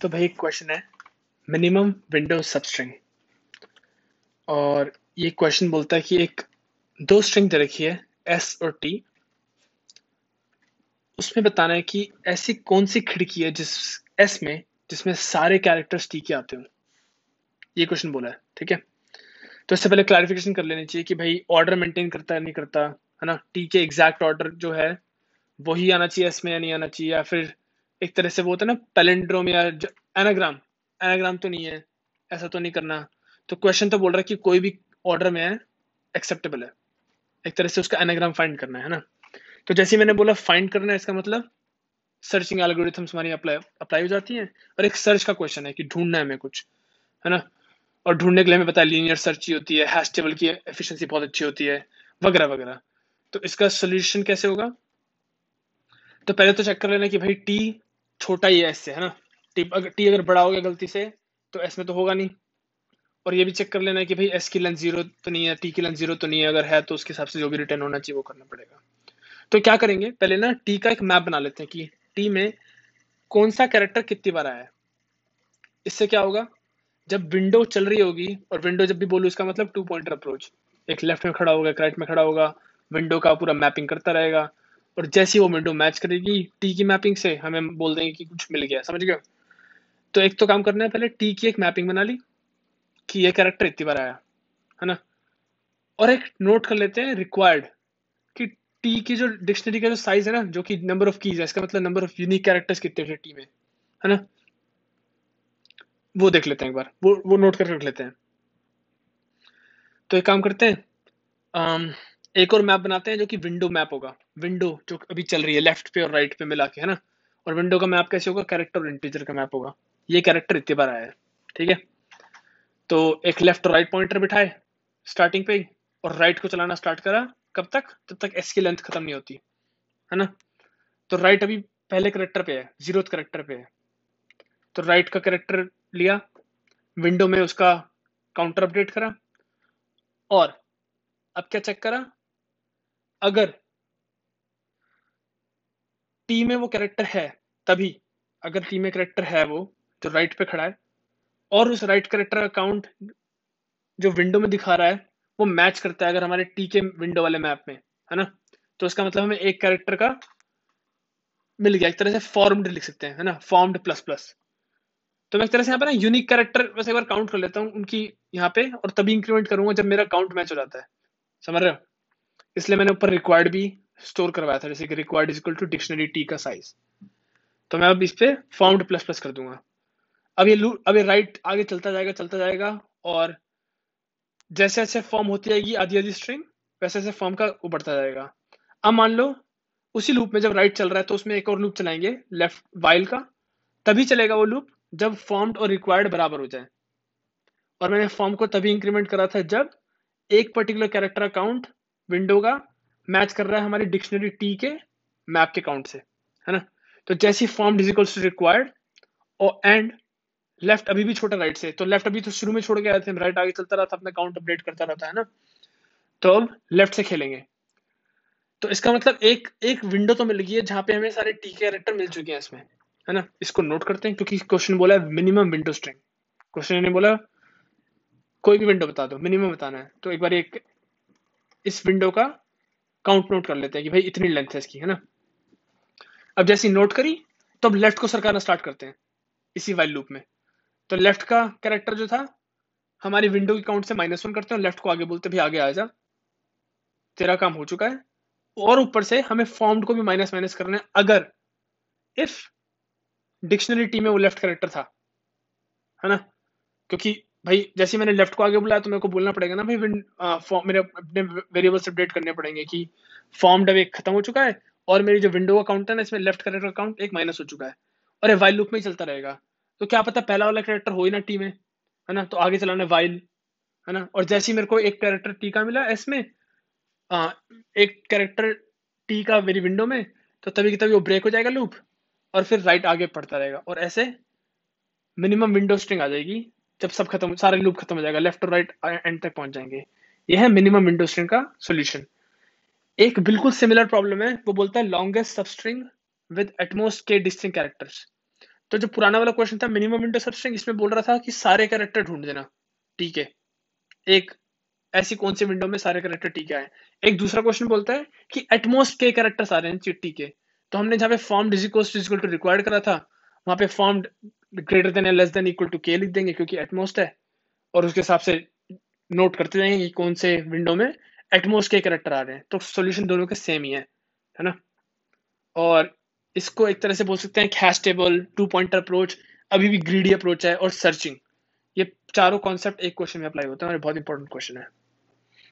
तो भाई एक क्वेश्चन है मिनिमम विंडो सबस्ट्रिंग और ये क्वेश्चन बोलता है कि एक दो स्ट्रिंग दे रखी है एस और टी उसमें बताना है कि ऐसी कौन सी खिड़की है जिस एस में, जिसमें सारे कैरेक्टर्स टी के आते हो। ये क्वेश्चन बोला है, ठीक है? तो इससे पहले क्लैरिफिकेशन कर लेनी चाहिए कि भाई ऑर्डर मेंटेन करता है, नहीं करता, है ना? टी के एग्जैक्ट ऑर्डर जो है, वही आना चाहिए एस में या नहीं आना चाहिए, या फिर एक तरह से वो होता है ना पेलेंड्रोम या एनाग्राम एनाग्राम तो नहीं है, ऐसा तो नहीं करना। तो क्वेश्चन तो बोल रहा है कि कोई भी ऑर्डर में है एक्सेप्टेबल है। एक तरह से उसका एनाग्राम फाइंड करना है ना। तो जैसे मैंने बोला फाइंड करना है, इसका मतलब सर्चिंग एल्गोरिथम्स हमारी अप्लाई अप्लाई हो जाती हैं और एक सर्च का क्वेश्चन है कि ढूंढना है हमें कुछ, है ना? और ढूँढने के लिए हमें पता है लीनियर सर्च ही होती है हैश टेबल की एफिशिएंसी बहुत अच्छी होती है, वगैरह वगैरह। तो इसका सोल्यूशन कैसे होगा? तो पहले तो चेक कर लेना कि भाई टी छोटा ही है इससे है ना? टी अगर टी अगर बड़ा हो गया गलती से तो एस में तो होगा नहीं। और ये भी चेक कर लेना है कि भाई एस की लेंथ ज़ीरो तो नहीं है टी की लेंथ ज़ीरो तो नहीं है, अगर है तो उसके हिसाब से जो भी रिटर्न होना चाहिए वो करना पड़ेगा। तो क्या करेंगे? पहले ना टी का एक मैप बना लेते हैं कि टी में कौन सा कैरेक्टर कितनी बार आया है। इससे क्या होगा? जब विंडो चल रही होगी, और विंडो जब भी बोलू इसका मतलब टू पॉइंटर अप्रोच एक लेफ़्ट में खड़ा होगा, एक राइट में खड़ा होगा विंडो का पूरा मैपिंग करता रहेगा। और जैसी वो विंडो मैच करेगी टी की मैपिंग से हमें बोल देंगे कि कुछ मिल गया समझ गया तो एक तो काम करना है पहले टी की एक मैपिंग बना ली कि ये कैरेक्टर इतनी बार आया है ना? और एक नोट कर लेते हैं रिक्वायर्ड कि टी की जो डिक्शनरी का जो साइज़ है ना जो कि नंबर ऑफ़ कीज है इसका मतलब नंबर ऑफ़ यूनिक कैरेक्टर्स कितने थे टी में है ना? वो देख लेते हैं एक बार वो वो नोट करके रख लेते हैं। तो एक काम करते हैं um, एक और मैप बनाते हैं जो कि विंडो मैप होगा। विंडो जो अभी चल रही है लेफ़्ट पे और राइट पे मिला के, है ना? और विंडो का मैप कैसे होगा? कैरेक्टर और इंटीजर का मैप होगा। ये कैरेक्टर इतनी बार आया है, ठीक है? तो एक लेफ़्ट और राइट पॉइंटर बिठाए स्टार्टिंग पे और राइट को चलाना स्टार्ट करा। कब तक? जब तक एस की लेंथ खत्म नहीं होती, है ना? तो राइट अभी पहले करेक्टर पे है ज़ीरो करेक्टर पे है। तो राइट का करेक्टर लिया विंडो में उसका काउंटर अपडेट करा, और अब क्या चेक करा? अगर टी में वो कैरेक्टर है, तभी अगर टी में कैरेक्टर है वो, जो राइट पे खड़ा है, और उस राइट कैरेक्टर का काउंट जो विंडो में दिखा रहा है, वो मैच करता है अगर हमारे टी के विंडो वाले मैप में, है ना? तो इसका मतलब हमें एक कैरेक्टर का मिल गया, एक तरह से फॉर्म्ड लिख सकते हैं, है ना? फॉर्म्ड प्लस प्लस तो मैं एक तरह से यहाँ पे ना यूनिक कैरेक्टर वैसे एक बार काउंट कर लेता हूँ उनकी यहाँ पे, और तभी इंक्रीमेंट करूँगा जब मेरा काउंट मैच हो जाता है। समझ रहे हो? इसलिए मैंने ऊपर रिक्वायर्ड भी स्टोर करवाया था, जैसे कि required is equal to dictionary T का साइज़ तो मैं अब इस पे फाउंड प्लस प्लस कर दूँगा। अब ये अब ये राइट आगे चलता जाएगा चलता जाएगा, और जैसे जैसे फॉर्म होती जाएगी, आधी आधी स्ट्रिंग वैसे वैसे फॉर्म का वो बढ़ता जाएगा। अब मान लो, उसी लूप में जब राइट चल रहा है तो उसमें एक और लूप चलाएँगे लेफ़्ट वाइल का। तभी चलेगा वो लूप जब फॉर्म्ड और रिक्वायर्ड बराबर हो जाए। और मैंने फॉर्म को तभी इंक्रीमेंट करा था जब एक पर्टिकुलर कैरेक्टर अकाउंट विंडो का मैच कर रहा है हमारी डिक्शनरी टी के मैप के काउंट से, है ना? तो जैसी फॉर्म टू रिक्वायर्ड और एंड लेफ़्ट अभी भी छोटा राइट से तो लेफ़्ट अभी तो शुरू में छोड़ के आए थे राइट आगे चलता रहता अपना काउंट अपडेट करता रहता है ना? तो अब लेफ़्ट से खेलेंगे। तो इसका मतलब एक एक विंडो तो मिल गई है जहाँ पे हमें सारे टी कैरेक्टर मिल चुके हैं इसमें, है ना? इसको नोट करते हैं क्योंकि क्वेश्चन बोला है मिनिमम विंडो स्ट्रिंग क्वेश्चन ने बोला, कोई भी विंडो बता दो मिनिमम बताना है। तो एक बार एक इस विंडो का काउंट नोट कर लेते हैं कि भाई इतनी लेंथ है इसकी, है ना? अब जैसी नोट करी तो अब लेफ़्ट को सरकाना स्टार्ट करते हैं, इसी वाइल लूप में। तो लेफ़्ट का कैरेक्टर जो था, हमारी विंडो की काउंट से माइनस वन करते हैं लेफ़्ट को आगे बोलते भाई आगे आ जा, तेरा काम हो चुका है। और ऊपर से हमें फॉर्म्ड को भी माइनस माइनस करना है, अगर इफ़ डिक्शनरी टी में वो लेफ़्ट कैरेक्टर था, है ना? क्योंकि भाई जैसे मैंने लेफ़्ट को आगे बुलाया तो मेरे को बोलना पड़ेगा ना भाई फॉर्म मेरे अपने वेरिएबल्स अपडेट करने पड़ेंगे कि फॉर्म डब एक खत्म हो चुका है और मेरी जो विंडो का काउंट है ना इसमें लेफ़्ट करेक्टर काउंट एक माइनस हो चुका है। और वाइल लूप में ही चलता रहेगा। तो क्या पता पहला वाला कैरेक्टर हो ही ना टी में है ना? तो आगे चलाना वाइल है ना? और जैसे ही मेरे को एक कैरेक्टर टी का मिला इसमें आ, एक कैरेक्टर टी का मेरी विंडो में तो तभी की तभी वो ब्रेक हो जाएगा लूप और फिर राइट आगे पढ़ता रहेगा। और ऐसे मिनिमम विंडो स्ट्रिंग आ जाएगी। जब सब खत्म, सारे लूप खत्म हो जाएगा लेफ़्ट और राइट एंड तक पहुँच जाएँगे। यह है मिनिमम विंडो स्ट्रिंग का सोल्यूशन एक बिल्कुल सिमिलर प्रॉब्लम है, वो बोलता है longest substring with at most K distinct characters तो जो पुराना वाला क्वेश्चन था मिनिमम विंडो सबस्ट्रिंग इसमें बोल रहा था कि सारे कैरेक्टर ढूंढ देना, ठीक है। एक ऐसी कौन सी विंडो में सारे कैरेक्टर टी के आए। एक दूसरा क्वेश्चन बोलता है कि एटमोस्ट के कैरेक्टर रहे हैं टीके तो हमने जहाँ पे फॉर्म डिजिकोस्ट इक्वल टू रिक्वायर्ड करा था, वहाँ पे फॉर्म ग्रेटर देन या लेस देन इक्वल टू के लिख देंगे क्योंकि एटमोस्ट है। और उसके हिसाब से नोट करते जाएँगे कि कौन से विंडो में एटमोस्ट के करेक्टर आ रहे हैं। तो सोल्यूशन दोनों के सेम ही है है ना? और इसको एक तरह से बोल सकते हैं hash table two pointer approach अभी भी ग्रीडी अप्रोच है और सर्चिंग ये चारों कॉन्सेप्ट एक क्वेश्चन में अप्लाई होते हैं और बहुत इंपॉर्टेंट क्वेश्चन है।